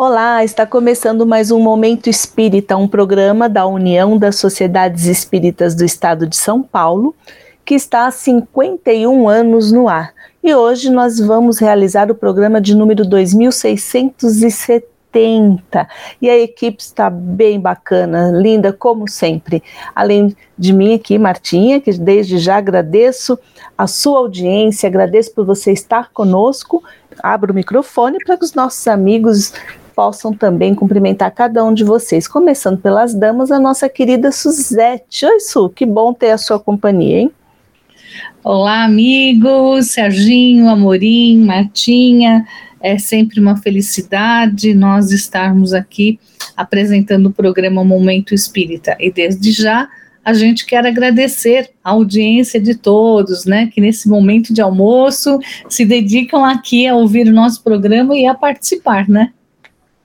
Olá, está começando mais um Momento Espírita, um programa da União das Sociedades Espíritas do Estado de São Paulo, que está há 51 anos no ar. E hoje nós vamos realizar o programa de número 2670. E a equipe está bem bacana, linda como sempre. Além de mim aqui, Martinha, que desde já agradeço a sua audiência, agradeço por você estar conosco. Abro o microfone para que os nossos amigos possam também cumprimentar cada um de vocês, começando pelas damas, a nossa querida Suzete. Oi, Su, que bom ter a sua companhia, hein? Olá, amigos, Serginho, Amorim, Martinha. É sempre uma felicidade nós estarmos aqui apresentando o programa Momento Espírita. E desde já a gente quer agradecer a audiência de todos, né, que nesse momento de almoço se dedicam aqui a ouvir o nosso programa e a participar, né?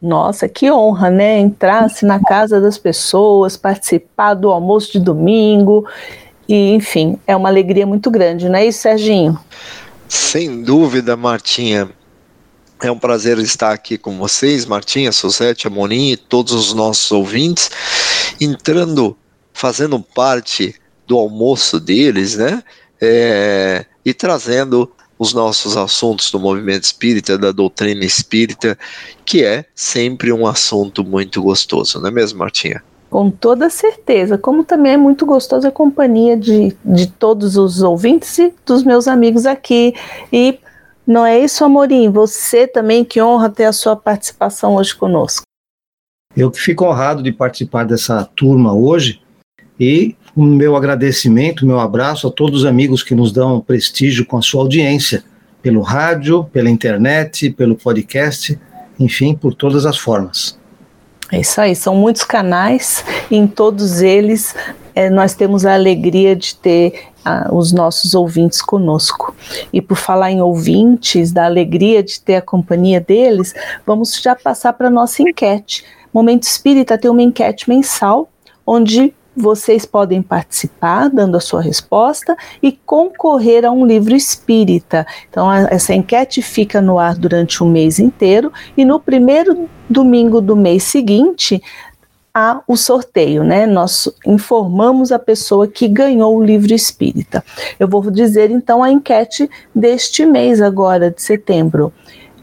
Nossa, que honra, né? Entrasse na casa das pessoas, participar do almoço de domingo. E, enfim, é uma alegria muito grande, não é isso, Serginho? Sem dúvida, Martinha. É um prazer estar aqui com vocês, Martinha, Suzete, Amorim e todos os nossos ouvintes, entrando, fazendo parte do almoço deles, né? É, e trazendo os nossos assuntos do movimento espírita, da doutrina espírita, que é sempre um assunto muito gostoso, não é mesmo, Martinha? Com toda certeza, como também é muito gostoso a companhia de, de todos os ouvintes e dos meus amigos aqui. E não é isso, Amorim? Você também, que honra ter a sua participação hoje conosco. Eu que fico honrado de participar dessa turma hoje e o meu agradecimento, meu abraço a todos os amigos que nos dão prestígio com a sua audiência, pelo rádio, pela internet, pelo podcast, enfim, por todas as formas. É isso aí, são muitos canais, e em todos eles é, nós temos a alegria de ter ah, os nossos ouvintes conosco. E por falar em ouvintes, da alegria de ter a companhia deles, vamos já passar para a nossa enquete. Momento Espírita tem uma enquete mensal, onde vocês podem participar dando a sua resposta e concorrer a um livro espírita. Então, a, essa enquete fica no ar durante o mês inteiro e no primeiro domingo do mês seguinte há o sorteio, né? Nós informamos a pessoa que ganhou o livro espírita. Eu vou dizer então a enquete deste mês agora de setembro.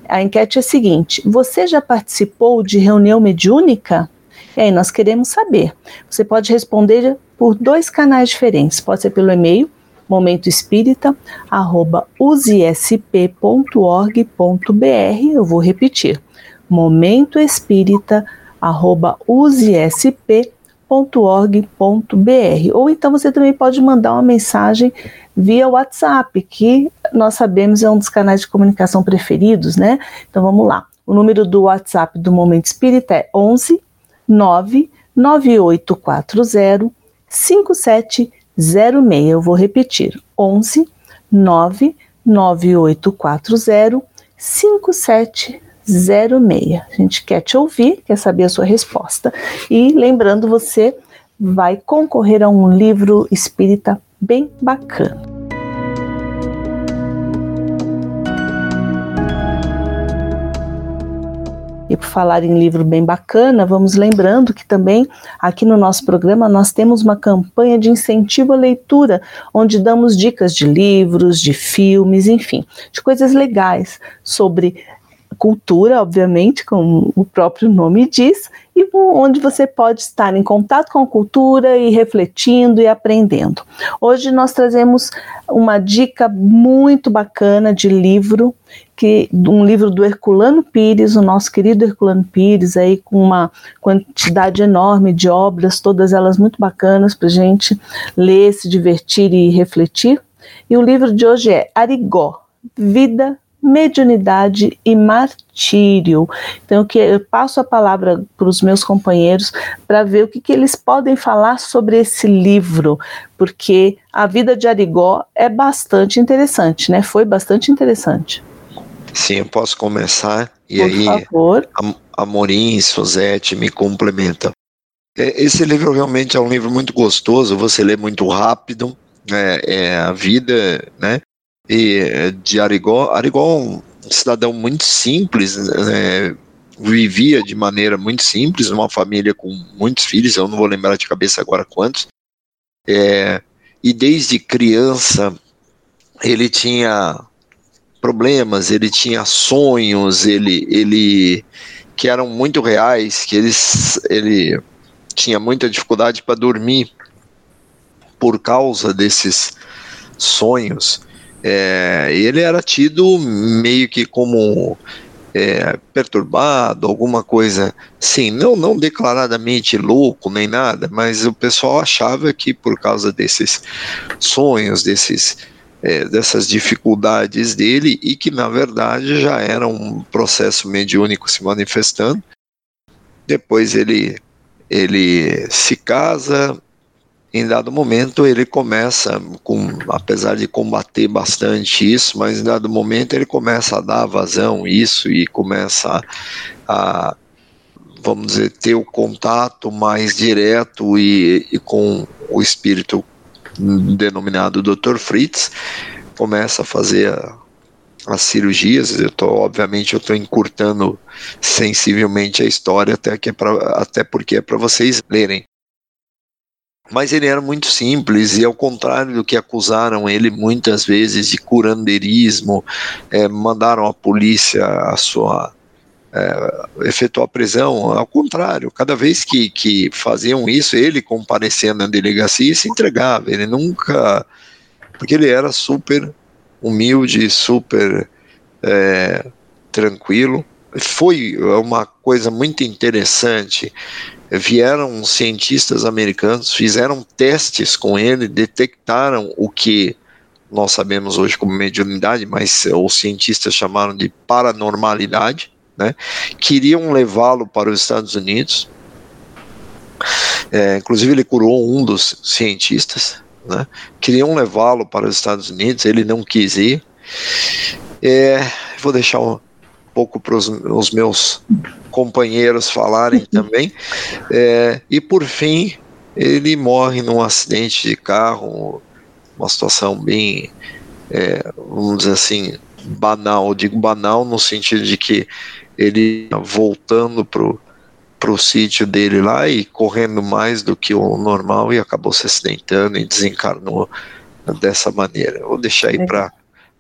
A enquete é a seguinte: você já participou de reunião mediúnica? E aí nós queremos saber. Você pode responder por dois canais diferentes. Pode ser pelo e-mail momentoespírita@usesp.org.br. Eu vou repetir. momentoespírita@usesp.org.br. Ou então você também pode mandar uma mensagem via WhatsApp, que nós sabemos é um dos canais de comunicação preferidos, né? Então vamos lá. O número do WhatsApp do Momento Espírita é 11 99840 5706. Eu vou repetir: 11 99840 5706. A gente quer te ouvir, quer saber a sua resposta. E lembrando, você vai concorrer a um livro espírita bem bacana. Por falar em livro bem bacana, vamos lembrando que também aqui no nosso programa nós temos uma campanha de incentivo à leitura, onde damos dicas de livros, de filmes, enfim, de coisas legais sobre cultura, obviamente, como o próprio nome diz, e onde você pode estar em contato com a cultura e refletindo e aprendendo. Hoje nós trazemos uma dica muito bacana de livro, que um livro do Herculano Pires, o nosso querido Herculano Pires, aí com uma quantidade enorme de obras, todas elas muito bacanas para gente ler, se divertir e refletir. E o livro de hoje é Arigó, Vida, mediunidade e martírio. Então, que eu passo a palavra para os meus companheiros para ver o que, que eles podem falar sobre esse livro, porque a vida de Arigó é bastante interessante, né? Foi bastante interessante. Sim, eu posso começar e Por aí favor. Amorim e Suzete me complementam. É, esse livro realmente é um livro muito gostoso, você lê muito rápido, é, é a vida, né? E de Arigó. Arigó é um cidadão muito simples, né, vivia de maneira muito simples, numa família com muitos filhos, eu não vou lembrar de cabeça agora quantos. É, e desde criança ele tinha problemas, ele tinha sonhos, ele, ele que eram muito reais, que eles, ele tinha muita dificuldade para dormir por causa desses sonhos. É, ele era tido meio que como é, perturbado, alguma coisa, sim, não, não declaradamente louco nem nada, mas o pessoal achava que por causa desses sonhos, desses é, dessas dificuldades dele e que na verdade já era um processo mediúnico se manifestando. Depois ele ele se casa, em dado momento ele começa, com, apesar de combater bastante isso, mas em dado momento ele começa a dar vazão isso e começa a, vamos dizer, ter o contato mais direto e, e com o espírito denominado Dr. Fritz, começa a fazer a, as cirurgias. Eu tô, obviamente, eu estou encurtando sensivelmente a história até que é pra, até porque é para vocês lerem mas ele era muito simples e ao contrário do que acusaram ele muitas vezes de curandeirismo, é, mandaram a polícia a sua é, efetuar prisão, ao contrário, cada vez que, que faziam isso, ele comparecendo na delegacia se entregava, ele nunca, porque ele era super humilde, super é, tranquilo, foi uma coisa muito interessante vieram cientistas americanos, fizeram testes com ele, detectaram o que nós sabemos hoje como mediunidade, mas os cientistas chamaram de paranormalidade, né? Queriam levá-lo para os Estados Unidos. É, inclusive ele curou um dos cientistas, né? Queriam levá-lo para os Estados Unidos, ele não quis ir. É, vou deixar um pouco para os meus companheiros falarem também. É, e por fim, ele morre num acidente de carro, uma situação bem, é, vamos dizer assim, banal. Digo banal no sentido de que ele voltando pro pro sítio dele lá e correndo mais do que o normal e acabou se acidentando e desencarnou dessa maneira. Vou deixar aí para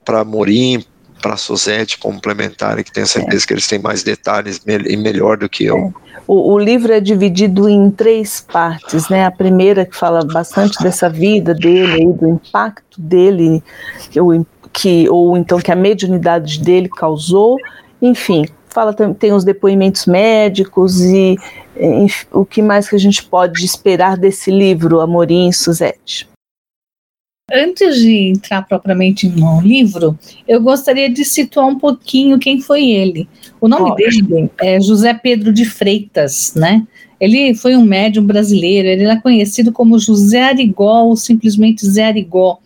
para Morim, para a Suzete complementarem, que tenho certeza é. que eles têm mais detalhes e melhor do que eu. É. O, o, livro é dividido em três partes, né? A primeira que fala bastante dessa vida dele, do impacto dele, que, que, ou então que a mediunidade dele causou, enfim, fala tem os depoimentos médicos e enfim, o que mais que a gente pode esperar desse livro, Amorim e Suzete. Antes de entrar propriamente no livro, eu gostaria de situar um pouquinho quem foi ele. O nome dele é José Pedro de Freitas, né? Ele foi um médium brasileiro, ele era conhecido como José Arigó ou simplesmente Zé Arigó.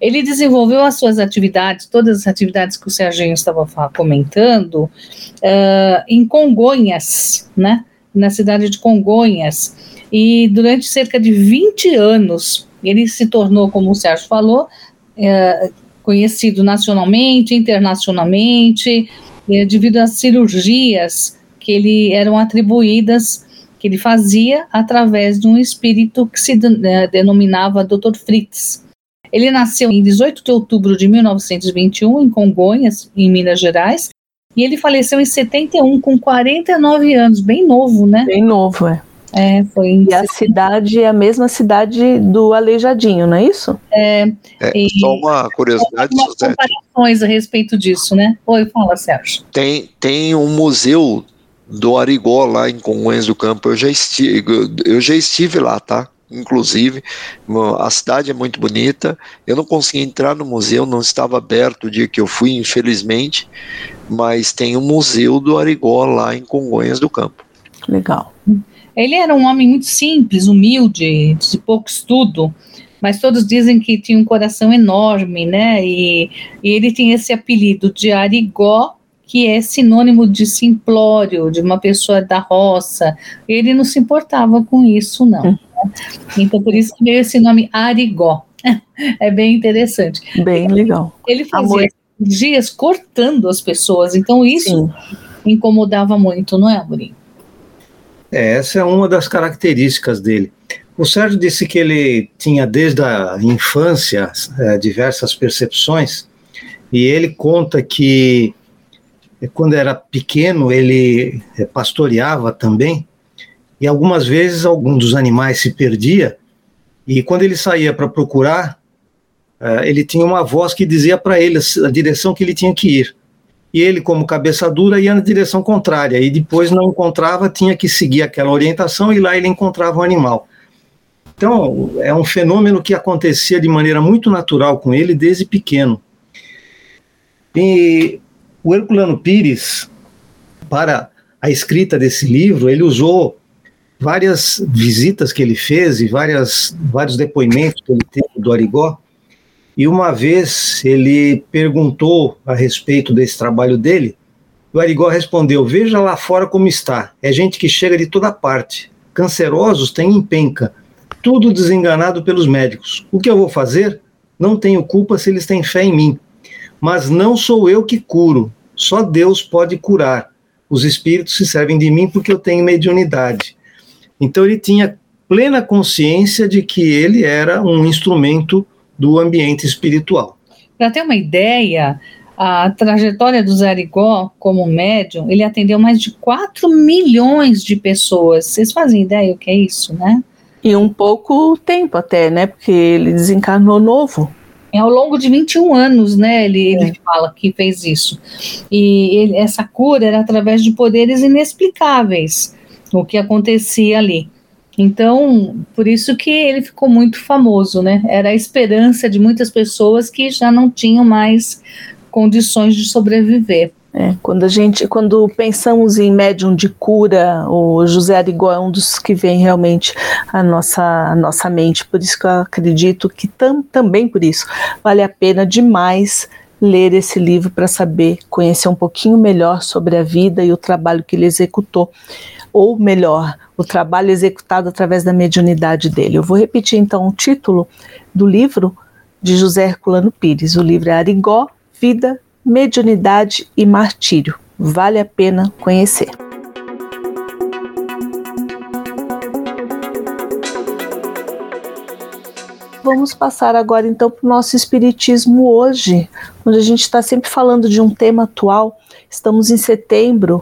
Ele desenvolveu as suas atividades, todas as atividades que o Serginho estava comentando, uh, em Congonhas, né? Na cidade de Congonhas. E durante cerca de 20 anos ele se tornou, como o Sérgio falou, é, conhecido nacionalmente, internacionalmente, é, devido às cirurgias que ele eram atribuídas, que ele fazia através de um espírito que se de, é, denominava Dr. Fritz. Ele nasceu em 18 de outubro de 1921 em Congonhas, em Minas Gerais, e ele faleceu em 71 com 49 anos, bem novo, né? Bem novo, é. É, foi e a cidade é a mesma cidade do Aleijadinho, não é isso? É, é só uma curiosidade, Suzete. comparações a respeito disso, né? Oi, fala, Sérgio. Tem, tem um museu do Arigó lá em Congonhas do Campo, eu já estive, eu já estive lá, tá? Inclusive, a cidade é muito bonita. Eu não consegui entrar no museu, não estava aberto o dia que eu fui, infelizmente. Mas tem um museu do Arigó lá em Congonhas do Campo. Legal. Ele era um homem muito simples, humilde, de pouco estudo, mas todos dizem que tinha um coração enorme, né? E, e ele tinha esse apelido de Arigó, que é sinônimo de simplório, de uma pessoa da roça. Ele não se importava com isso, não. Né? Então, por isso veio esse nome Arigó. É bem interessante. Bem legal. Ele fazia Amor. dias cortando as pessoas, então isso Sim incomodava muito, não é, Amorim? É, essa é uma das características dele. O Sérgio disse que ele tinha desde a infância é, diversas percepções, e ele conta que quando era pequeno ele é, pastoreava também, e algumas vezes algum dos animais se perdia, e quando ele saía para procurar, é, ele tinha uma voz que dizia para ele a direção que ele tinha que ir. E ele, como cabeça dura, ia na direção contrária, e depois não encontrava, tinha que seguir aquela orientação, e lá ele encontrava o animal. Então, é um fenômeno que acontecia de maneira muito natural com ele desde pequeno. E o Herculano Pires, para a escrita desse livro, ele usou várias visitas que ele fez e várias, vários depoimentos que ele teve do Arigó. E uma vez ele perguntou a respeito desse trabalho dele, o Arigó respondeu: Veja lá fora como está. É gente que chega de toda parte. Cancerosos tem em penca tudo desenganado pelos médicos. O que eu vou fazer? Não tenho culpa se eles têm fé em mim. Mas não sou eu que curo, só Deus pode curar. Os espíritos se servem de mim porque eu tenho mediunidade. Então ele tinha plena consciência de que ele era um instrumento do ambiente espiritual. Para ter uma ideia, a trajetória do Zarigó como médium, ele atendeu mais de 4 milhões de pessoas. Vocês fazem ideia o que é isso, né? E um pouco tempo até, né? Porque ele desencarnou novo. É ao longo de 21 anos, né? Ele, é. ele fala que fez isso. E ele, essa cura era através de poderes inexplicáveis, o que acontecia ali. Então, por isso que ele ficou muito famoso, né? Era a esperança de muitas pessoas que já não tinham mais condições de sobreviver. É, quando a gente, quando pensamos em médium de cura, o José Arigó é um dos que vem realmente à nossa, à nossa mente. Por isso que eu acredito que tam, também por isso vale a pena demais ler esse livro para saber, conhecer um pouquinho melhor sobre a vida e o trabalho que ele executou, ou melhor, o trabalho executado através da mediunidade dele. Eu vou repetir então o título do livro de José Herculano Pires. O livro é Arigó, Vida, mediunidade e martírio. Vale a pena conhecer. Vamos passar agora então para o nosso Espiritismo hoje, onde a gente está sempre falando de um tema atual. Estamos em setembro,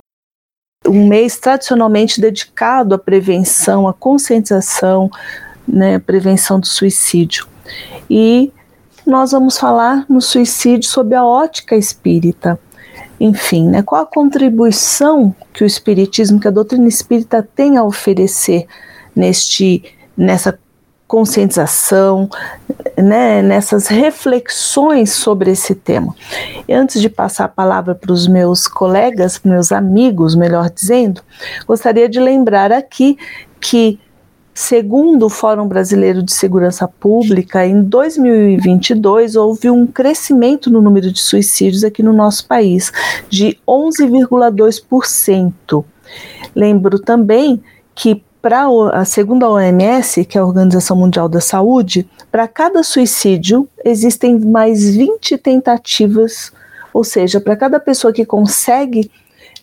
um mês tradicionalmente dedicado à prevenção, à conscientização, né, prevenção do suicídio. E nós vamos falar no suicídio sob a ótica espírita. Enfim, né, qual a contribuição que o espiritismo, que a doutrina espírita tem a oferecer neste, nessa conscientização, né, nessas reflexões sobre esse tema. E antes de passar a palavra para os meus colegas, meus amigos, melhor dizendo, gostaria de lembrar aqui que Segundo o Fórum Brasileiro de Segurança Pública, em 2022 houve um crescimento no número de suicídios aqui no nosso país, de 11,2%. Lembro também que para a segunda OMS, que é a Organização Mundial da Saúde, para cada suicídio existem mais 20 tentativas, ou seja, para cada pessoa que consegue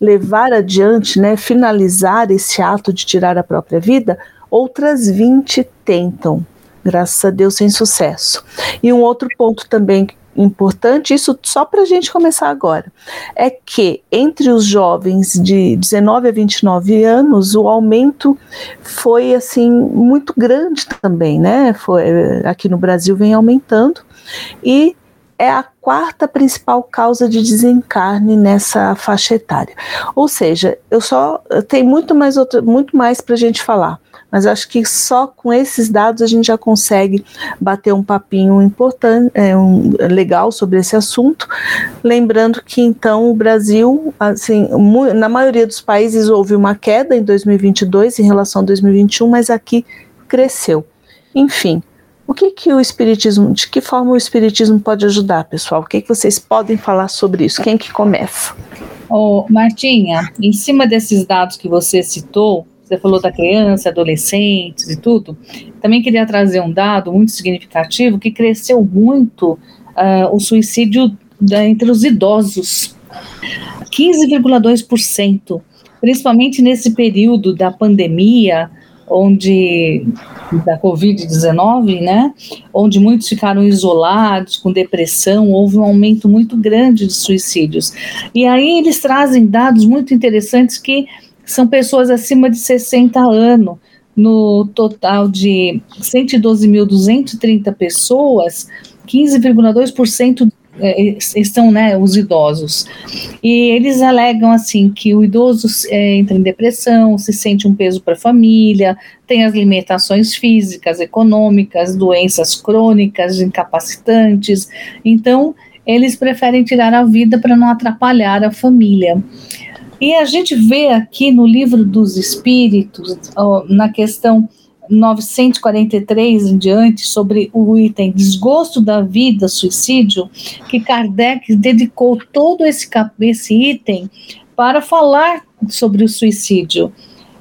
levar adiante, né, finalizar esse ato de tirar a própria vida, outras 20 tentam, graças a Deus sem sucesso. E um outro ponto também importante, isso só para a gente começar agora, é que entre os jovens de 19 a 29 anos, o aumento foi assim muito grande também, né? Foi, aqui no Brasil vem aumentando e é a quarta principal causa de desencarne nessa faixa etária. Ou seja, eu só tem muito mais outro, muito mais para a gente falar mas acho que só com esses dados a gente já consegue bater um papinho importante, é, um, legal sobre esse assunto. Lembrando que então o Brasil, assim, na maioria dos países houve uma queda em 2022 em relação a 2021, mas aqui cresceu. Enfim, o que que o espiritismo, de que forma o espiritismo pode ajudar, pessoal? O que que vocês podem falar sobre isso? Quem que começa? Ô, Martinha, em cima desses dados que você citou, você falou da criança, adolescentes e tudo. Também queria trazer um dado muito significativo que cresceu muito uh, o suicídio da, entre os idosos. 15,2%, principalmente nesse período da pandemia, onde da Covid-19, né, onde muitos ficaram isolados, com depressão, houve um aumento muito grande de suicídios. E aí eles trazem dados muito interessantes que são pessoas acima de 60 anos, no total de 112.230 pessoas, 15,2% é, estão né, os idosos. E eles alegam assim que o idoso é, entra em depressão, se sente um peso para a família, tem as limitações físicas, econômicas, doenças crônicas, incapacitantes. Então, eles preferem tirar a vida para não atrapalhar a família. E a gente vê aqui no livro dos Espíritos, na questão 943 em diante, sobre o item desgosto da vida, suicídio, que Kardec dedicou todo esse, esse item para falar sobre o suicídio.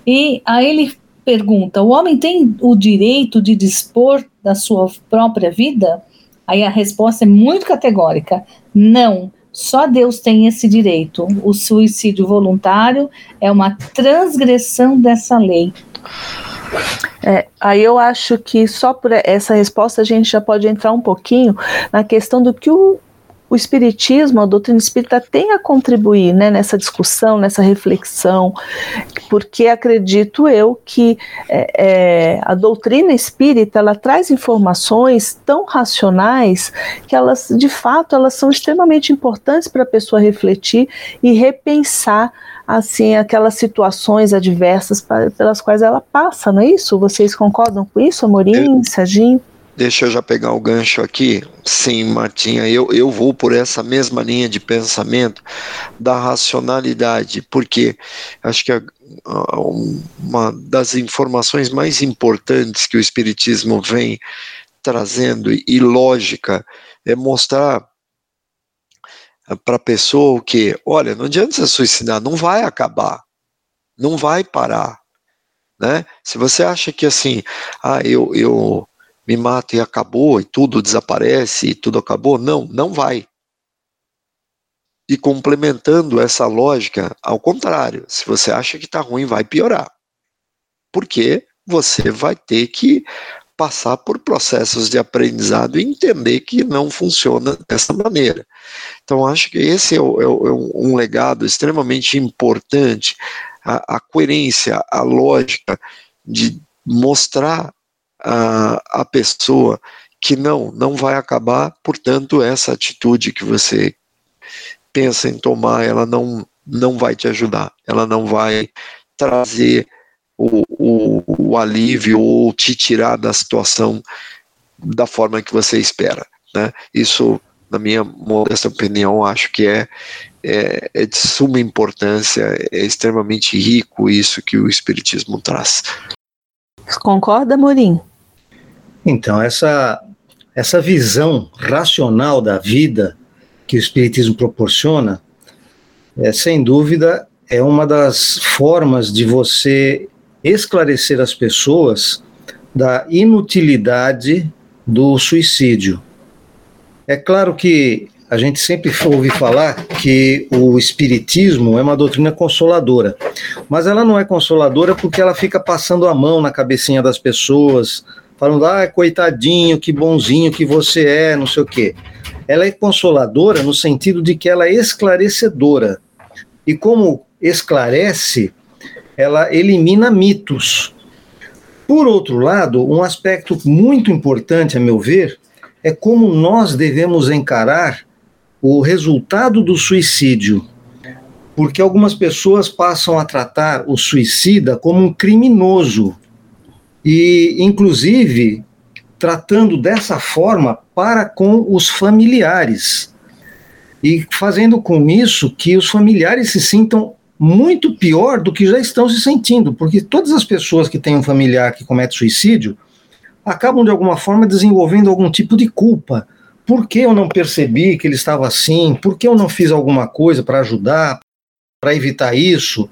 E aí ele pergunta: o homem tem o direito de dispor da sua própria vida? Aí a resposta é muito categórica: não. Só Deus tem esse direito. O suicídio voluntário é uma transgressão dessa lei. É, aí eu acho que só por essa resposta a gente já pode entrar um pouquinho na questão do que o, o Espiritismo, a doutrina espírita tem a contribuir né, nessa discussão, nessa reflexão, porque acredito eu que é, é, a doutrina espírita ela traz informações tão racionais que elas, de fato, elas são extremamente importantes para a pessoa refletir e repensar assim aquelas situações adversas pelas quais ela passa, não é isso? Vocês concordam com isso, Amorim, é. Serginho? Deixa eu já pegar o gancho aqui. Sim, Martinha, eu, eu vou por essa mesma linha de pensamento da racionalidade, porque acho que a, a, uma das informações mais importantes que o Espiritismo vem trazendo e lógica é mostrar para a pessoa o que, olha, não adianta você suicidar, não vai acabar, não vai parar, né? Se você acha que assim, ah, eu, eu me mato e acabou, e tudo desaparece, e tudo acabou. Não, não vai. E complementando essa lógica, ao contrário, se você acha que está ruim, vai piorar. Porque você vai ter que passar por processos de aprendizado e entender que não funciona dessa maneira. Então, acho que esse é, é, é um legado extremamente importante, a, a coerência, a lógica de mostrar a, a pessoa que não, não vai acabar, portanto, essa atitude que você pensa em tomar, ela não, não vai te ajudar, ela não vai trazer o, o, o alívio ou te tirar da situação da forma que você espera. Né? Isso, na minha modesta opinião, acho que é, é, é, de suma importância, é extremamente rico isso que o Espiritismo traz. Concorda, Morim? Então, essa, essa visão racional da vida que o Espiritismo proporciona, é, sem dúvida, é uma das formas de você esclarecer as pessoas da inutilidade do suicídio. É claro que a gente sempre ouve falar que o Espiritismo é uma doutrina consoladora, mas ela não é consoladora porque ela fica passando a mão na cabecinha das pessoas, falando, ah, coitadinho, que bonzinho que você é, não sei o quê. Ela é consoladora no sentido de que ela é esclarecedora. E como esclarece, ela elimina mitos. Por outro lado, um aspecto muito importante, a meu ver, é como nós devemos encarar o resultado do suicídio. Porque algumas pessoas passam a tratar o suicida como um criminoso e, inclusive, tratando dessa forma para com os familiares e fazendo com isso que os familiares se sintam muito pior do que já estão se sentindo, porque todas as pessoas que têm um familiar que comete suicídio acabam de alguma forma desenvolvendo algum tipo de culpa. Por que eu não percebi que ele estava assim? Por que eu não fiz alguma coisa para ajudar, para evitar isso?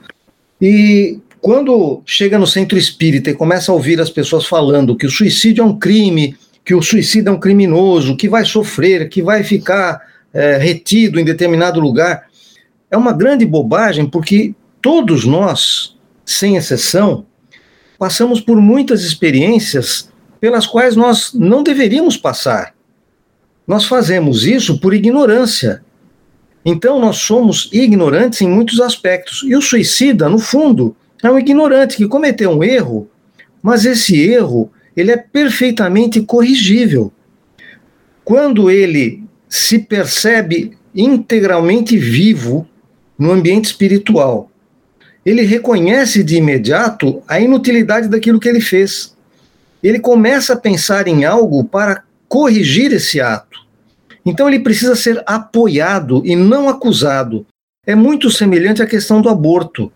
E quando chega no centro espírita e começa a ouvir as pessoas falando que o suicídio é um crime, que o suicídio é um criminoso, que vai sofrer, que vai ficar é, retido em determinado lugar, é uma grande bobagem porque todos nós, sem exceção, passamos por muitas experiências pelas quais nós não deveríamos passar. Nós fazemos isso por ignorância. Então, nós somos ignorantes em muitos aspectos. E o suicida, no fundo, é um ignorante que cometeu um erro, mas esse erro ele é perfeitamente corrigível. Quando ele se percebe integralmente vivo no ambiente espiritual, ele reconhece de imediato a inutilidade daquilo que ele fez. Ele começa a pensar em algo para corrigir esse ato. Então ele precisa ser apoiado e não acusado. É muito semelhante à questão do aborto.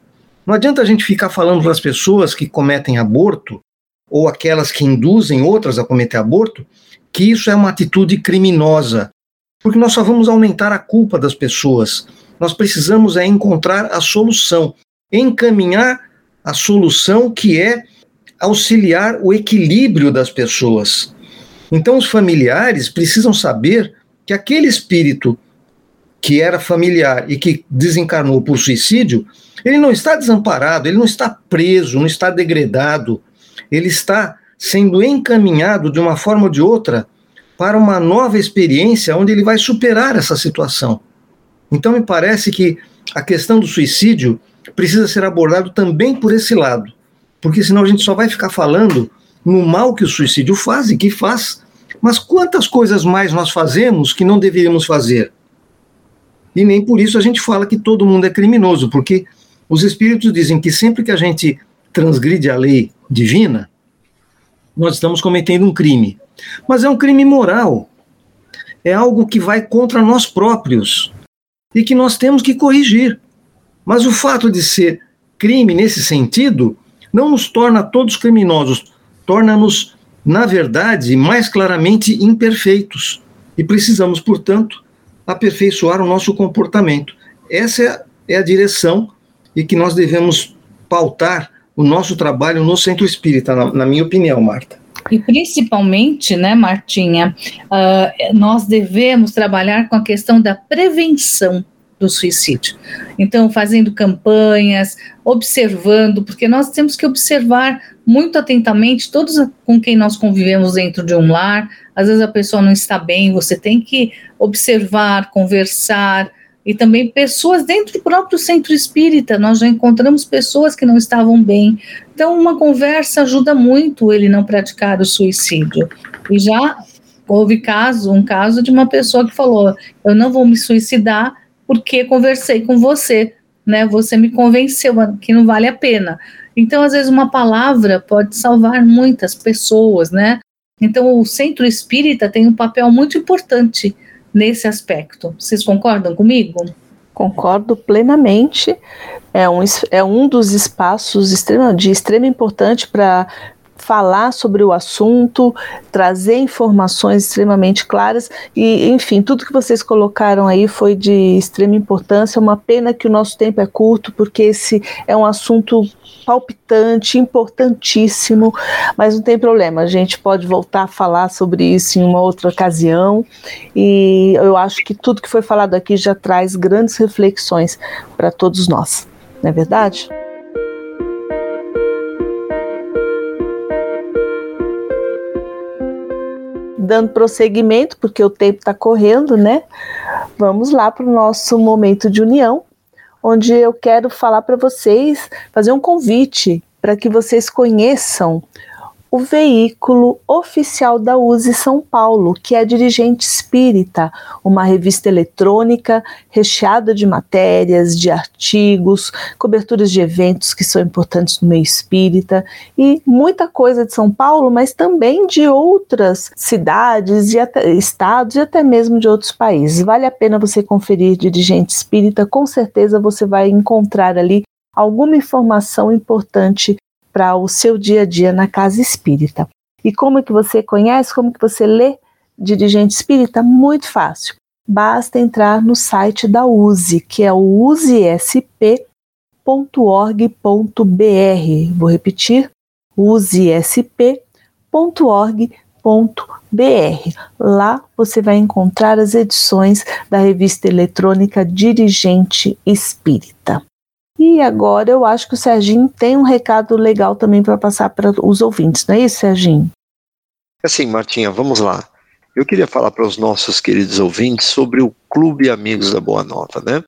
Não adianta a gente ficar falando para as pessoas que cometem aborto ou aquelas que induzem outras a cometer aborto que isso é uma atitude criminosa, porque nós só vamos aumentar a culpa das pessoas. Nós precisamos é encontrar a solução, encaminhar a solução que é auxiliar o equilíbrio das pessoas. Então os familiares precisam saber que aquele espírito que era familiar e que desencarnou por suicídio, ele não está desamparado, ele não está preso, não está degradado, ele está sendo encaminhado de uma forma ou de outra para uma nova experiência onde ele vai superar essa situação. Então me parece que a questão do suicídio precisa ser abordado também por esse lado, porque senão a gente só vai ficar falando no mal que o suicídio faz e que faz, mas quantas coisas mais nós fazemos que não deveríamos fazer? E nem por isso a gente fala que todo mundo é criminoso, porque os espíritos dizem que sempre que a gente transgride a lei divina, nós estamos cometendo um crime. Mas é um crime moral. É algo que vai contra nós próprios e que nós temos que corrigir. Mas o fato de ser crime nesse sentido não nos torna todos criminosos, torna-nos, na verdade, mais claramente imperfeitos. E precisamos, portanto, aperfeiçoar o nosso comportamento. Essa é a, é a direção e que nós devemos pautar o nosso trabalho no centro espírita, na, na minha opinião, Marta. E principalmente, né, Martinha, uh, nós devemos trabalhar com a questão da prevenção do suicídio. Então, fazendo campanhas, observando, porque nós temos que observar muito atentamente todos com quem nós convivemos dentro de um lar. Às vezes a pessoa não está bem, você tem que observar, conversar, e também pessoas dentro do próprio centro espírita. Nós já encontramos pessoas que não estavam bem. Então, uma conversa ajuda muito ele não praticar o suicídio. E já houve caso, um caso de uma pessoa que falou: "Eu não vou me suicidar porque conversei com você, né? Você me convenceu que não vale a pena". Então, às vezes uma palavra pode salvar muitas pessoas, né? Então, o centro espírita tem um papel muito importante nesse aspecto. Vocês concordam comigo? Concordo plenamente. É um, é um dos espaços de extrema importância para falar sobre o assunto, trazer informações extremamente claras e, enfim, tudo que vocês colocaram aí foi de extrema importância. Uma pena que o nosso tempo é curto, porque esse é um assunto palpitante, importantíssimo, mas não tem problema, a gente pode voltar a falar sobre isso em uma outra ocasião. E eu acho que tudo que foi falado aqui já traz grandes reflexões para todos nós, não é verdade? Dando prosseguimento, porque o tempo está correndo, né? Vamos lá para o nosso momento de união, onde eu quero falar para vocês, fazer um convite para que vocês conheçam o veículo oficial da USE São Paulo, que é Dirigente Espírita, uma revista eletrônica recheada de matérias, de artigos, coberturas de eventos que são importantes no meio espírita e muita coisa de São Paulo, mas também de outras cidades e até, estados e até mesmo de outros países. Vale a pena você conferir Dirigente Espírita, com certeza você vai encontrar ali alguma informação importante para o seu dia a dia na casa espírita. E como é que você conhece, como que você lê dirigente espírita? Muito fácil. Basta entrar no site da USE, que é o usesp.org.br. Vou repetir, usesp.org.br Lá você vai encontrar as edições da revista eletrônica Dirigente Espírita. E agora eu acho que o Serginho tem um recado legal também para passar para os ouvintes, não é isso, Serginho? Assim, Martinha, vamos lá. Eu queria falar para os nossos queridos ouvintes sobre o Clube Amigos da Boa Nova, né?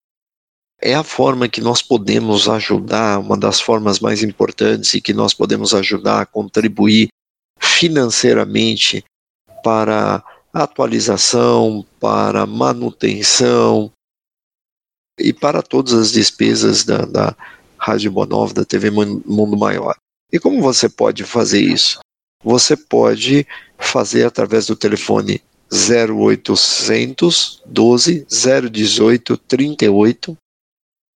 É a forma que nós podemos ajudar, uma das formas mais importantes e que nós podemos ajudar a contribuir financeiramente para atualização, para manutenção e para todas as despesas da, da Rádio Bonova, da TV Mundo Maior. E como você pode fazer isso? Você pode fazer através do telefone 0800 12 018 38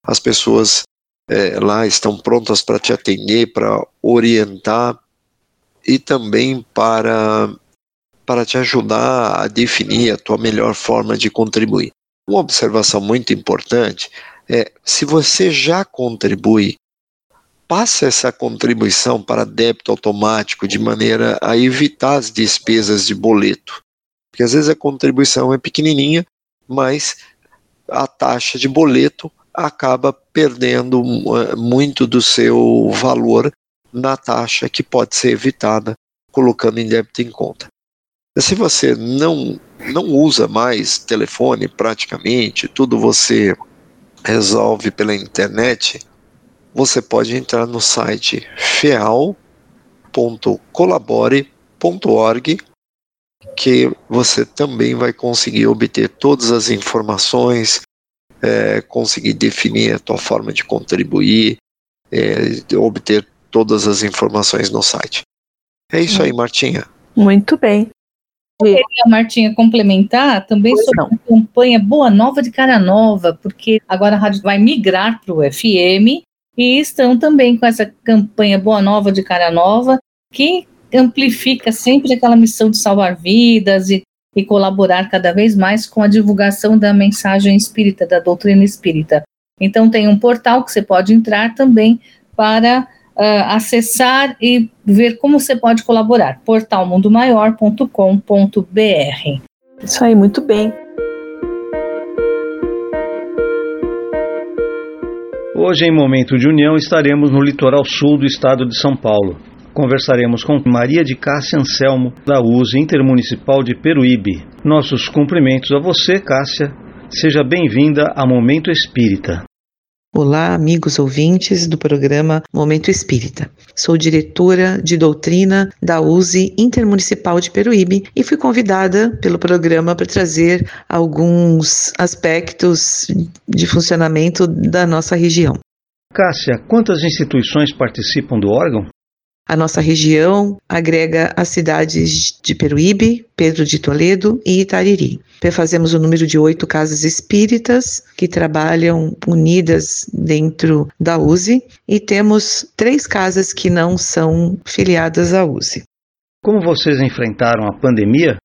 as pessoas é, lá estão prontas para te atender, para orientar e também para, para te ajudar a definir a tua melhor forma de contribuir. Uma observação muito importante é: se você já contribui, passe essa contribuição para débito automático de maneira a evitar as despesas de boleto. Porque às vezes a contribuição é pequenininha, mas a taxa de boleto acaba perdendo eh, muito do seu valor na taxa que pode ser evitada colocando em débito em conta. Se você não, não usa mais telefone praticamente, tudo você resolve pela internet, você pode entrar no site feal.colabore.org que você também vai conseguir obter todas as informações, é, conseguir definir a tua forma de contribuir, é, obter todas as informações no site. É isso aí, Martinha. Muito bem. Eu queria, Martinha, complementar também pois sobre não. a campanha Boa Nova de Cara Nova, porque agora a rádio vai migrar para o FM e estão também com essa campanha Boa Nova de Cara Nova, que amplifica sempre aquela missão de salvar vidas e e colaborar cada vez mais com a divulgação da mensagem espírita, da doutrina espírita. Então, tem um portal que você pode entrar também para acessar e ver como você pode colaborar: portalmundomaior.com.br. Isso aí, muito bem. Hoje, em Momento de União, estaremos no litoral sul do estado de São Paulo conversaremos com Maria de Cássia Anselmo, da USE Intermunicipal de Peruíbe. Nossos cumprimentos a você, Cássia. Seja bem-vinda a Momento Espírita. Olá, amigos ouvintes do programa Momento Espírita. Sou diretora de doutrina da USE Intermunicipal de Peruíbe e fui convidada pelo programa para trazer alguns aspectos de funcionamento da nossa região. Cássia, quantas instituições participam do órgão? A nossa região agrega as cidades de Peruíbe, Pedro de Toledo e Itariri. Fazemos o um número de oito casas espíritas que trabalham unidas dentro da USE e temos três casas que não são filiadas à USE. Como vocês enfrentaram a pandemia?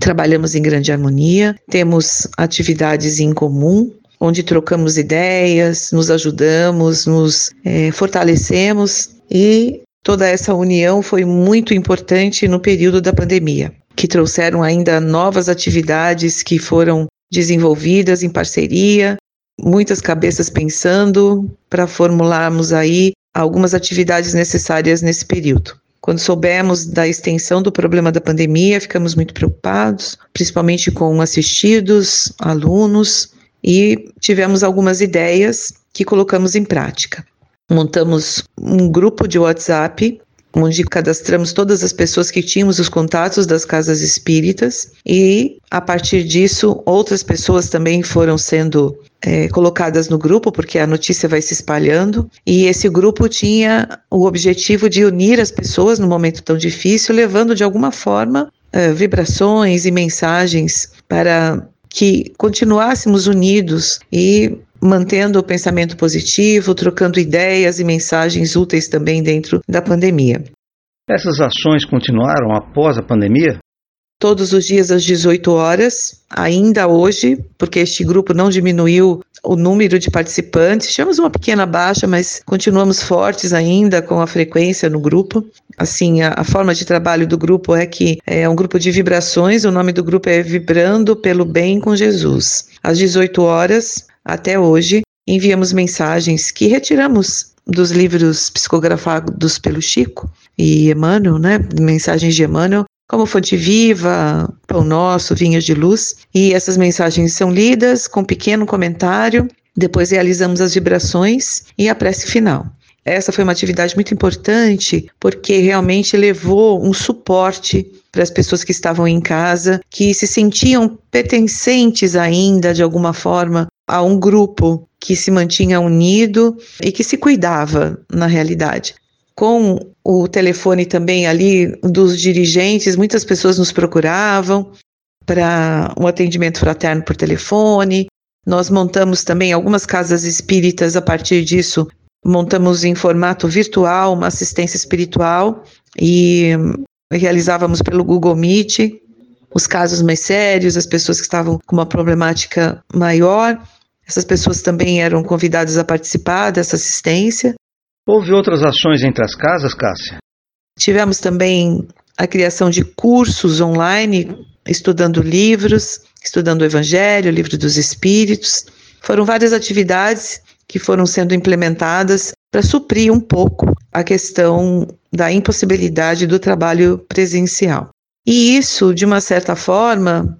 Trabalhamos em grande harmonia, temos atividades em comum, onde trocamos ideias, nos ajudamos, nos é, fortalecemos e Toda essa união foi muito importante no período da pandemia, que trouxeram ainda novas atividades que foram desenvolvidas em parceria, muitas cabeças pensando para formularmos aí algumas atividades necessárias nesse período. Quando soubemos da extensão do problema da pandemia, ficamos muito preocupados, principalmente com assistidos, alunos, e tivemos algumas ideias que colocamos em prática montamos um grupo de WhatsApp onde cadastramos todas as pessoas que tínhamos os contatos das casas espíritas. E a partir disso outras pessoas também foram sendo é, colocadas no grupo porque a notícia vai se espalhando. E esse grupo tinha o objetivo de unir as pessoas no momento tão difícil, levando de alguma forma é, vibrações e mensagens para que continuássemos unidos. E mantendo o pensamento positivo, trocando ideias e mensagens úteis também dentro da pandemia. Essas ações continuaram após a pandemia? todos os dias às 18 horas, ainda hoje, porque este grupo não diminuiu o número de participantes. Tivemos uma pequena baixa, mas continuamos fortes ainda com a frequência no grupo. Assim, a, a, forma de trabalho do grupo é que é um grupo de vibrações, o nome do grupo é Vibrando pelo Bem com Jesus. Às 18 horas, até hoje, enviamos mensagens que retiramos dos livros psicografados pelo Chico e Emmanuel, né? Mensagens de Emmanuel, como Fonte Viva, Pão Nosso, Vinhos de Luz. E essas mensagens são lidas com pequeno comentário. Depois realizamos as vibrações e a prece final. Essa foi uma atividade muito importante porque realmente levou um suporte para as pessoas que estavam em casa, que se sentiam pertencentes ainda de alguma forma a um grupo que se mantinha unido e que se cuidava na realidade com o telefone também ali dos dirigentes, muitas pessoas nos procuravam para um atendimento fraterno por telefone. Nós montamos também algumas casas espíritas a partir disso. Montamos em formato virtual uma assistência espiritual e realizávamos pelo Google Meet os casos mais sérios, as pessoas que estavam com uma problemática maior. Essas pessoas também eram convidadas a participar dessa assistência. Houve outras ações entre as casas, Cássia? Tivemos também a criação de cursos online, estudando livros, estudando o Evangelho, o Livro dos Espíritos. Foram várias atividades que foram sendo implementadas para suprir um pouco a questão da impossibilidade do trabalho presencial. E isso, de uma certa forma,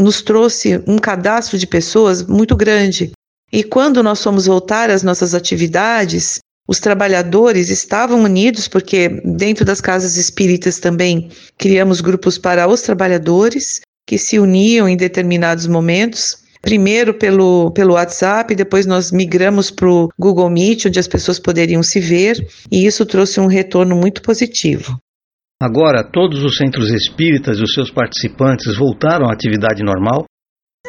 nos trouxe um cadastro de pessoas muito grande. E quando nós fomos voltar às nossas atividades, os trabalhadores estavam unidos, porque dentro das casas espíritas também criamos grupos para os trabalhadores, que se uniam em determinados momentos. Primeiro pelo, pelo WhatsApp, depois nós migramos para o Google Meet, onde as pessoas poderiam se ver, e isso trouxe um retorno muito positivo. Agora, todos os centros espíritas e os seus participantes voltaram à atividade normal?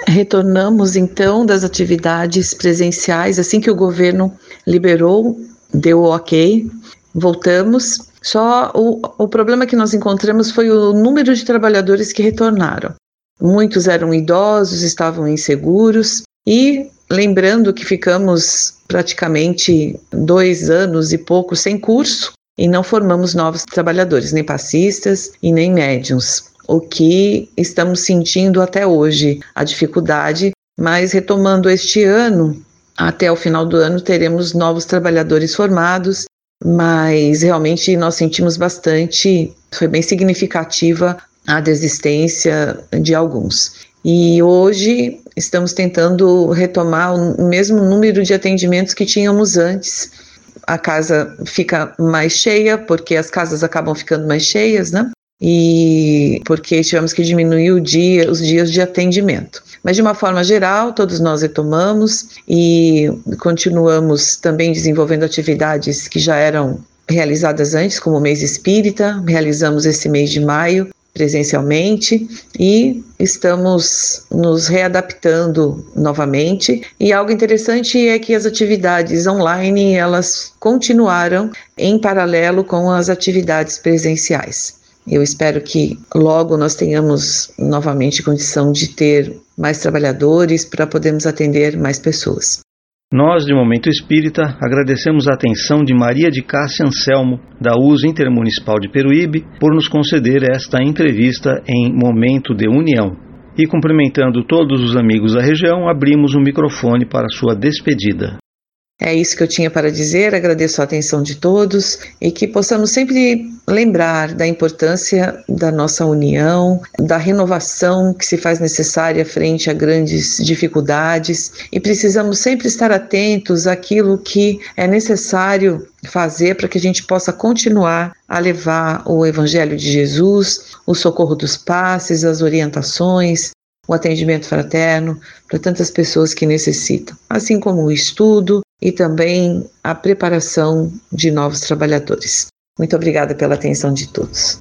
Retornamos então das atividades presenciais assim que o governo liberou deu ok, voltamos. Só o, o problema que nós encontramos foi o número de trabalhadores que retornaram. Muitos eram idosos, estavam inseguros e lembrando que ficamos praticamente dois anos e pouco sem curso e não formamos novos trabalhadores, nem passistas e nem médiums, o que estamos sentindo até hoje, a dificuldade, mas retomando este ano, até o final do ano teremos novos trabalhadores formados, mas realmente nós sentimos bastante, foi bem significativa a desistência de alguns. E hoje estamos tentando retomar o mesmo número de atendimentos que tínhamos antes. A casa fica mais cheia, porque as casas acabam ficando mais cheias, né? E porque tivemos que diminuir dia, os dias de atendimento. Mas, de uma forma geral, todos nós retomamos e continuamos também desenvolvendo atividades que já eram realizadas antes, como o mês espírita, realizamos esse mês de maio presencialmente e estamos nos readaptando novamente. E algo interessante é que as atividades online elas continuaram em paralelo com as atividades presenciais. Eu espero que logo nós tenhamos novamente condição de ter mais trabalhadores para podermos atender mais pessoas. Nós, de Momento Espírita, agradecemos a atenção de Maria de Cássia Anselmo, da USA Intermunicipal de Peruíbe, por nos conceder esta entrevista em Momento de União. E cumprimentando todos os amigos da região, abrimos o microfone para sua despedida. É isso que eu tinha para dizer. Agradeço a atenção de todos e que possamos sempre lembrar da importância da nossa união, da renovação que se faz necessária frente a grandes dificuldades e precisamos sempre estar atentos àquilo que é necessário fazer para que a gente possa continuar a levar o Evangelho de Jesus, o socorro dos passes, as orientações, o atendimento fraterno para tantas pessoas que necessitam, assim como o estudo, e também a preparação de novos trabalhadores. Muito obrigada pela atenção de todos.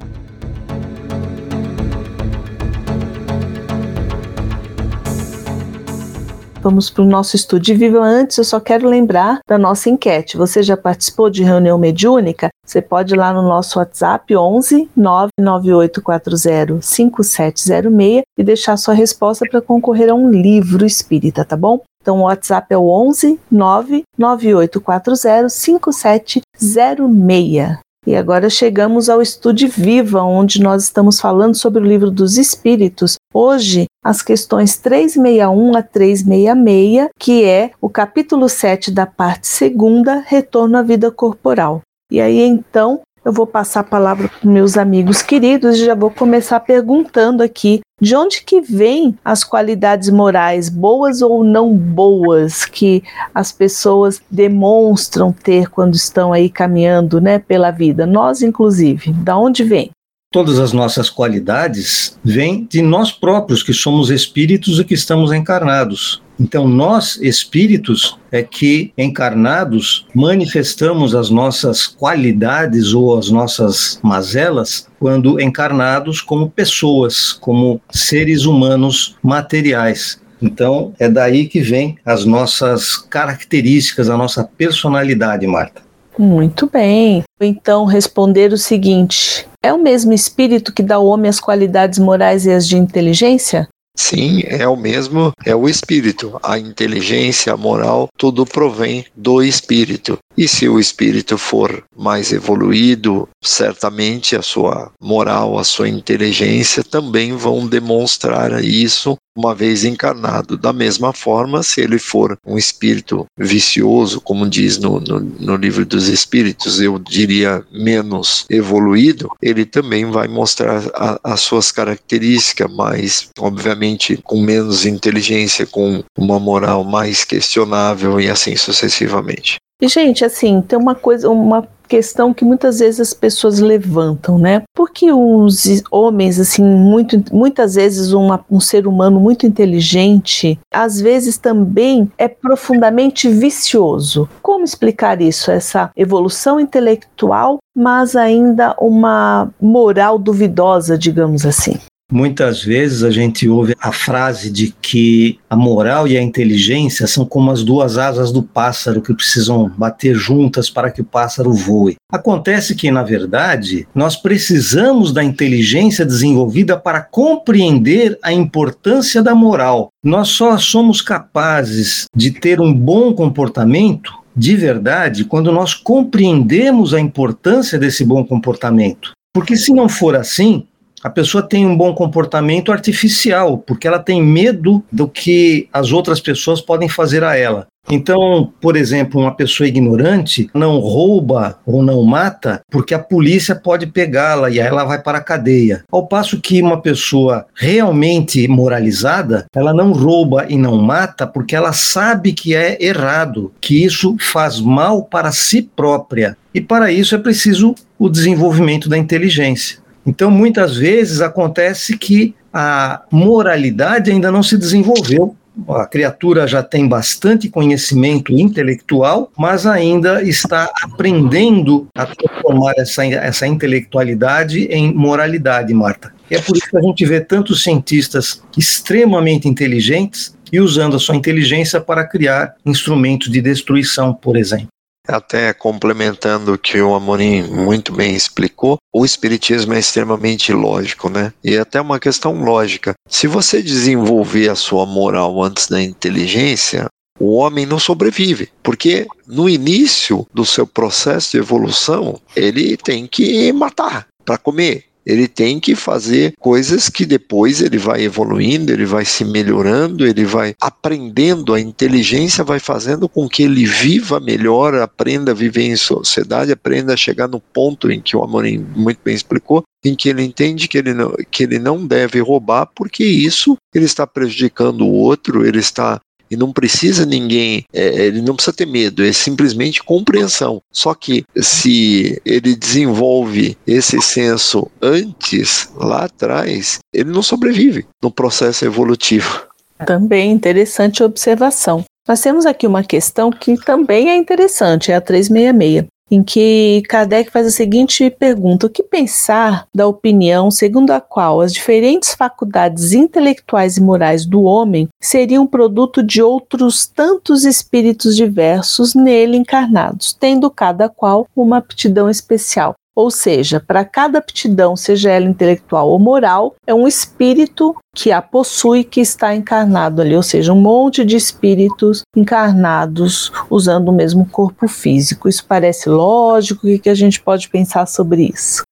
Vamos para o nosso estúdio vivo. Antes, eu só quero lembrar da nossa enquete. Você já participou de reunião mediúnica? Você pode ir lá no nosso WhatsApp 11 99840 5706 e deixar sua resposta para concorrer a um livro espírita, tá bom? Então o WhatsApp é o 11 99840 5706. E agora chegamos ao Estude Viva, onde nós estamos falando sobre o livro dos Espíritos. Hoje, as questões 361 a 366, que é o capítulo 7 da parte segunda, Retorno à Vida Corporal. E aí então eu vou passar a palavra para meus amigos queridos e já vou começar perguntando aqui de onde que vêm as qualidades morais boas ou não boas que as pessoas demonstram ter quando estão aí caminhando, né, pela vida, nós inclusive. Da onde vem? Todas as nossas qualidades vêm de nós próprios, que somos espíritos e que estamos encarnados. Então, nós, espíritos, é que encarnados manifestamos as nossas qualidades ou as nossas mazelas quando encarnados como pessoas, como seres humanos materiais. Então, é daí que vem as nossas características, a nossa personalidade, Marta. Muito bem. Então, responder o seguinte: é o mesmo espírito que dá ao homem as qualidades morais e as de inteligência? Sim, é o mesmo, é o espírito. A inteligência, a moral, tudo provém do espírito. E se o espírito for mais evoluído, certamente a sua moral, a sua inteligência também vão demonstrar isso uma vez encarnado. Da mesma forma, se ele for um espírito vicioso, como diz no, no, no, livro dos Espíritos, eu diria menos evoluído, ele também vai mostrar a, as suas características, mas, obviamente, com menos inteligência, com uma moral mais questionável e assim sucessivamente. E, gente, assim, tem uma coisa, uma questão que muitas vezes as pessoas levantam, né? Porque os homens, assim, muito, muitas vezes uma, um ser humano muito inteligente, às vezes também é profundamente vicioso. Como explicar isso? Essa evolução intelectual, mas ainda uma moral duvidosa, digamos assim. Muitas vezes a gente ouve a frase de que a moral e a inteligência são como as duas asas do pássaro que precisam bater juntas para que o pássaro voe. Acontece que, na verdade, nós precisamos da inteligência desenvolvida para compreender a importância da moral. Nós só somos capazes de ter um bom comportamento de verdade quando nós compreendemos a importância desse bom comportamento. Porque se não for assim, a pessoa tem um bom comportamento artificial, porque ela tem medo do que as outras pessoas podem fazer a ela. Então, por exemplo, uma pessoa ignorante não rouba ou não mata porque a polícia pode pegá-la e aí ela vai para a cadeia. Ao passo que uma pessoa realmente moralizada, ela não rouba e não mata porque ela sabe que é errado, que isso faz mal para si própria. E para isso é preciso o desenvolvimento da inteligência. Então, muitas vezes acontece que a moralidade ainda não se desenvolveu. A criatura já tem bastante conhecimento intelectual, mas ainda está aprendendo a transformar essa, essa intelectualidade em moralidade, Marta. E é por isso que a gente vê tantos cientistas extremamente inteligentes e usando a sua inteligência para criar instrumentos de destruição, por exemplo. Até complementando o que o Amorim muito bem explicou, o espiritismo é extremamente lógico, né? E até uma questão lógica. Se você desenvolver a sua moral antes da inteligência, o homem não sobrevive, porque no início do seu processo de evolução, ele tem que matar para comer, ele tem que fazer coisas que depois ele vai evoluindo, ele vai se melhorando, ele vai aprendendo. A inteligência vai fazendo com que ele viva melhor, aprenda a viver em sociedade, aprenda a chegar no ponto em que o Amorim muito bem explicou, em que ele entende que ele não, que ele não deve roubar, porque isso ele está prejudicando o outro, ele está e não precisa ninguém, é, ele não precisa ter medo, é simplesmente compreensão. Só que se ele desenvolve esse senso antes, lá atrás, ele não sobrevive no processo evolutivo. Também interessante observação. Nós temos aqui uma questão que também é interessante, é a 366. Em que Kardec faz a seguinte pergunta: o que pensar da opinião segundo a qual as diferentes faculdades intelectuais e morais do homem seriam produto de outros tantos espíritos diversos nele encarnados, tendo cada qual uma aptidão especial? Ou seja, para cada aptidão, seja ela intelectual ou moral, é um espírito que a possui que está encarnado ali, ou seja, um monte de espíritos encarnados usando o mesmo corpo físico. Isso parece lógico? O que a gente pode pensar sobre isso?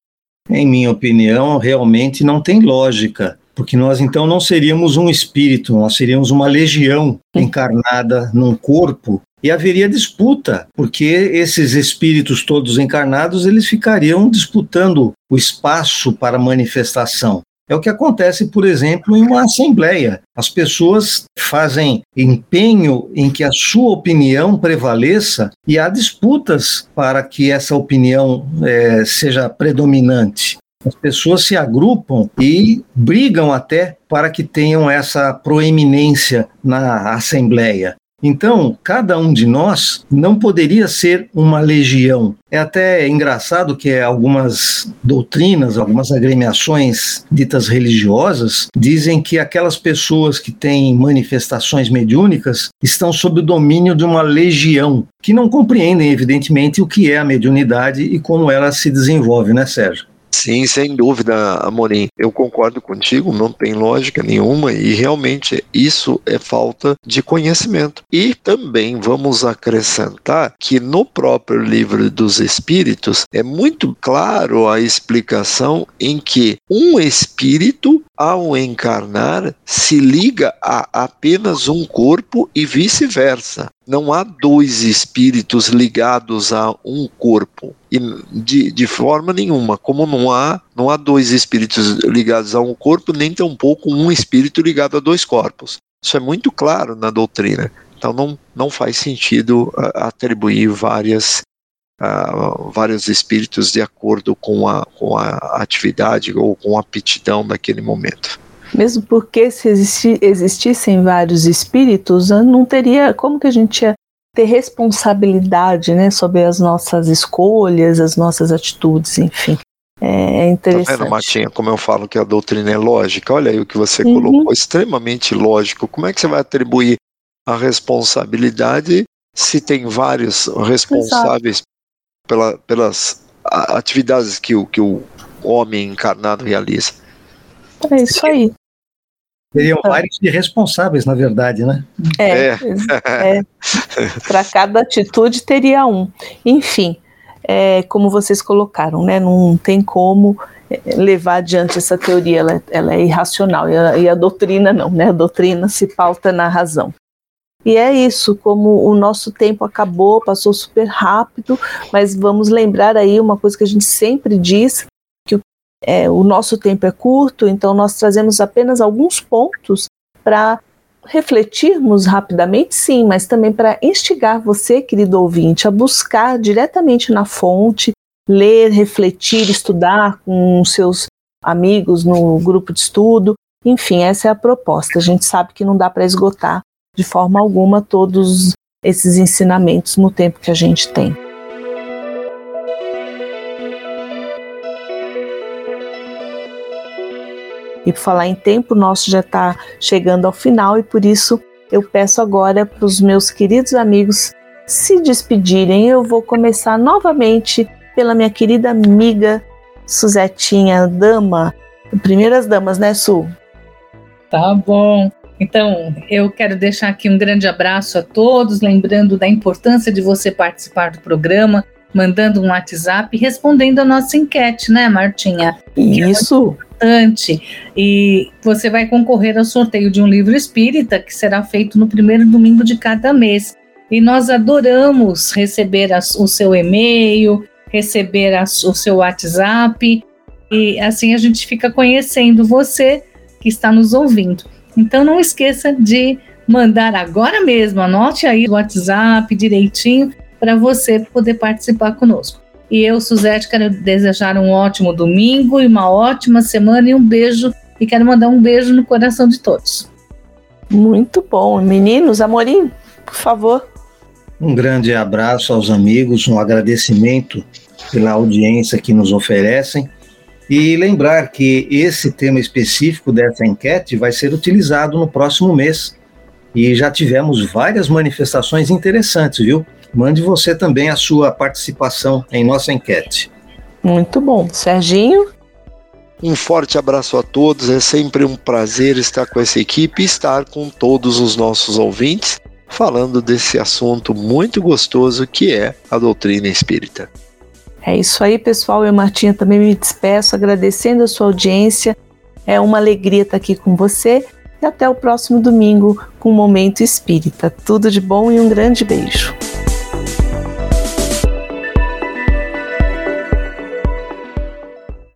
Em minha opinião, realmente não tem lógica porque nós então não seríamos um espírito, nós seríamos uma legião encarnada num corpo e haveria disputa, porque esses espíritos todos encarnados, eles ficariam disputando o espaço para manifestação. É o que acontece, por exemplo, em uma assembleia. As pessoas fazem empenho em que a sua opinião prevaleça e há disputas para que essa opinião é, seja predominante. As pessoas se agrupam e brigam até para que tenham essa proeminência na Assembleia. Então, cada um de nós não poderia ser uma legião. É até engraçado que algumas doutrinas, algumas agremiações ditas religiosas, dizem que aquelas pessoas que têm manifestações mediúnicas estão sob o domínio de uma legião, que não compreendem, evidentemente, o que é a mediunidade e como ela se desenvolve, né, Sérgio? Sim, sem dúvida, Amorim. Eu concordo contigo, não tem lógica nenhuma e realmente isso é falta de conhecimento. E também vamos acrescentar que no próprio livro dos Espíritos é muito claro a explicação em que um espírito, ao encarnar, se liga a apenas um corpo e vice-versa não há dois espíritos ligados a um corpo. E de, de forma nenhuma, como não há, não há dois espíritos ligados a um corpo, nem tampouco um espírito ligado a dois corpos. Isso é muito claro na doutrina. Então não, não faz sentido atribuir várias, uh, vários espíritos de acordo com a, com a atividade ou com a aptidão daquele momento. Mesmo porque se existi, existissem vários espíritos, não teria como que a gente ia ter responsabilidade, né, sobre as nossas escolhas, as nossas atitudes, enfim. É interessante. Tá vendo, Martinha, como eu falo que a doutrina é lógica? Olha aí o que você uhum. colocou, extremamente lógico. Como é que você vai atribuir a responsabilidade se tem vários responsáveis pela, pelas atividades que o, que o homem encarnado realiza? É isso aí. Seriam então. vários irresponsáveis, na verdade, né? É. é. é. Para cada atitude teria um. Enfim, é, como vocês colocaram, né? Não tem como é, levar adiante essa teoria, ela, ela é irracional, e a, e a, doutrina não, né? A doutrina se pauta na razão. E é isso, como o nosso tempo acabou, passou super rápido, mas vamos lembrar aí uma coisa que a gente sempre diz, é, o nosso tempo é curto, então nós trazemos apenas alguns pontos para refletirmos rapidamente, sim, mas também para instigar você, querido ouvinte, a buscar diretamente na fonte, ler, refletir, estudar com seus amigos no grupo de estudo. Enfim, essa é a proposta. A gente sabe que não dá para esgotar de forma alguma todos esses ensinamentos no tempo que a gente tem. E por falar em tempo, o nosso já está chegando ao final e por isso eu peço agora para os meus queridos amigos se despedirem. Eu vou começar novamente pela minha querida amiga Suzetinha, dama, primeiras damas, né, Su? Tá bom. Então, eu quero deixar aqui um grande abraço a todos, lembrando da importância de você participar do programa, mandando um WhatsApp, respondendo a nossa enquete, né, Martinha? Isso. Importante. E você vai concorrer ao sorteio de um livro espírita que será feito no primeiro domingo de cada mês. E nós adoramos receber as, o seu e-mail, receber as, o seu WhatsApp. E assim a gente fica conhecendo você que está nos ouvindo. Então não esqueça de mandar agora mesmo, anote aí o WhatsApp direitinho para você poder participar conosco. E eu, Suzete, quero desejar um ótimo domingo e uma ótima semana e um beijo. E quero mandar um beijo no coração de todos. Muito bom. Meninos, Amorim, por favor. Um grande abraço aos amigos, um agradecimento pela audiência que nos oferecem. E lembrar que esse tema específico dessa enquete vai ser utilizado no próximo mês. E já tivemos várias manifestações interessantes, viu? Mande você também a sua participação em nossa enquete. Muito bom. Serginho? Um forte abraço a todos. É sempre um prazer estar com essa equipe e estar com todos os nossos ouvintes falando desse assunto muito gostoso que é a doutrina espírita. É isso aí, pessoal. Eu, Martinha, também me despeço agradecendo a sua audiência. É uma alegria estar aqui com você e até o próximo domingo com o Momento Espírita. Tudo de bom e um grande beijo.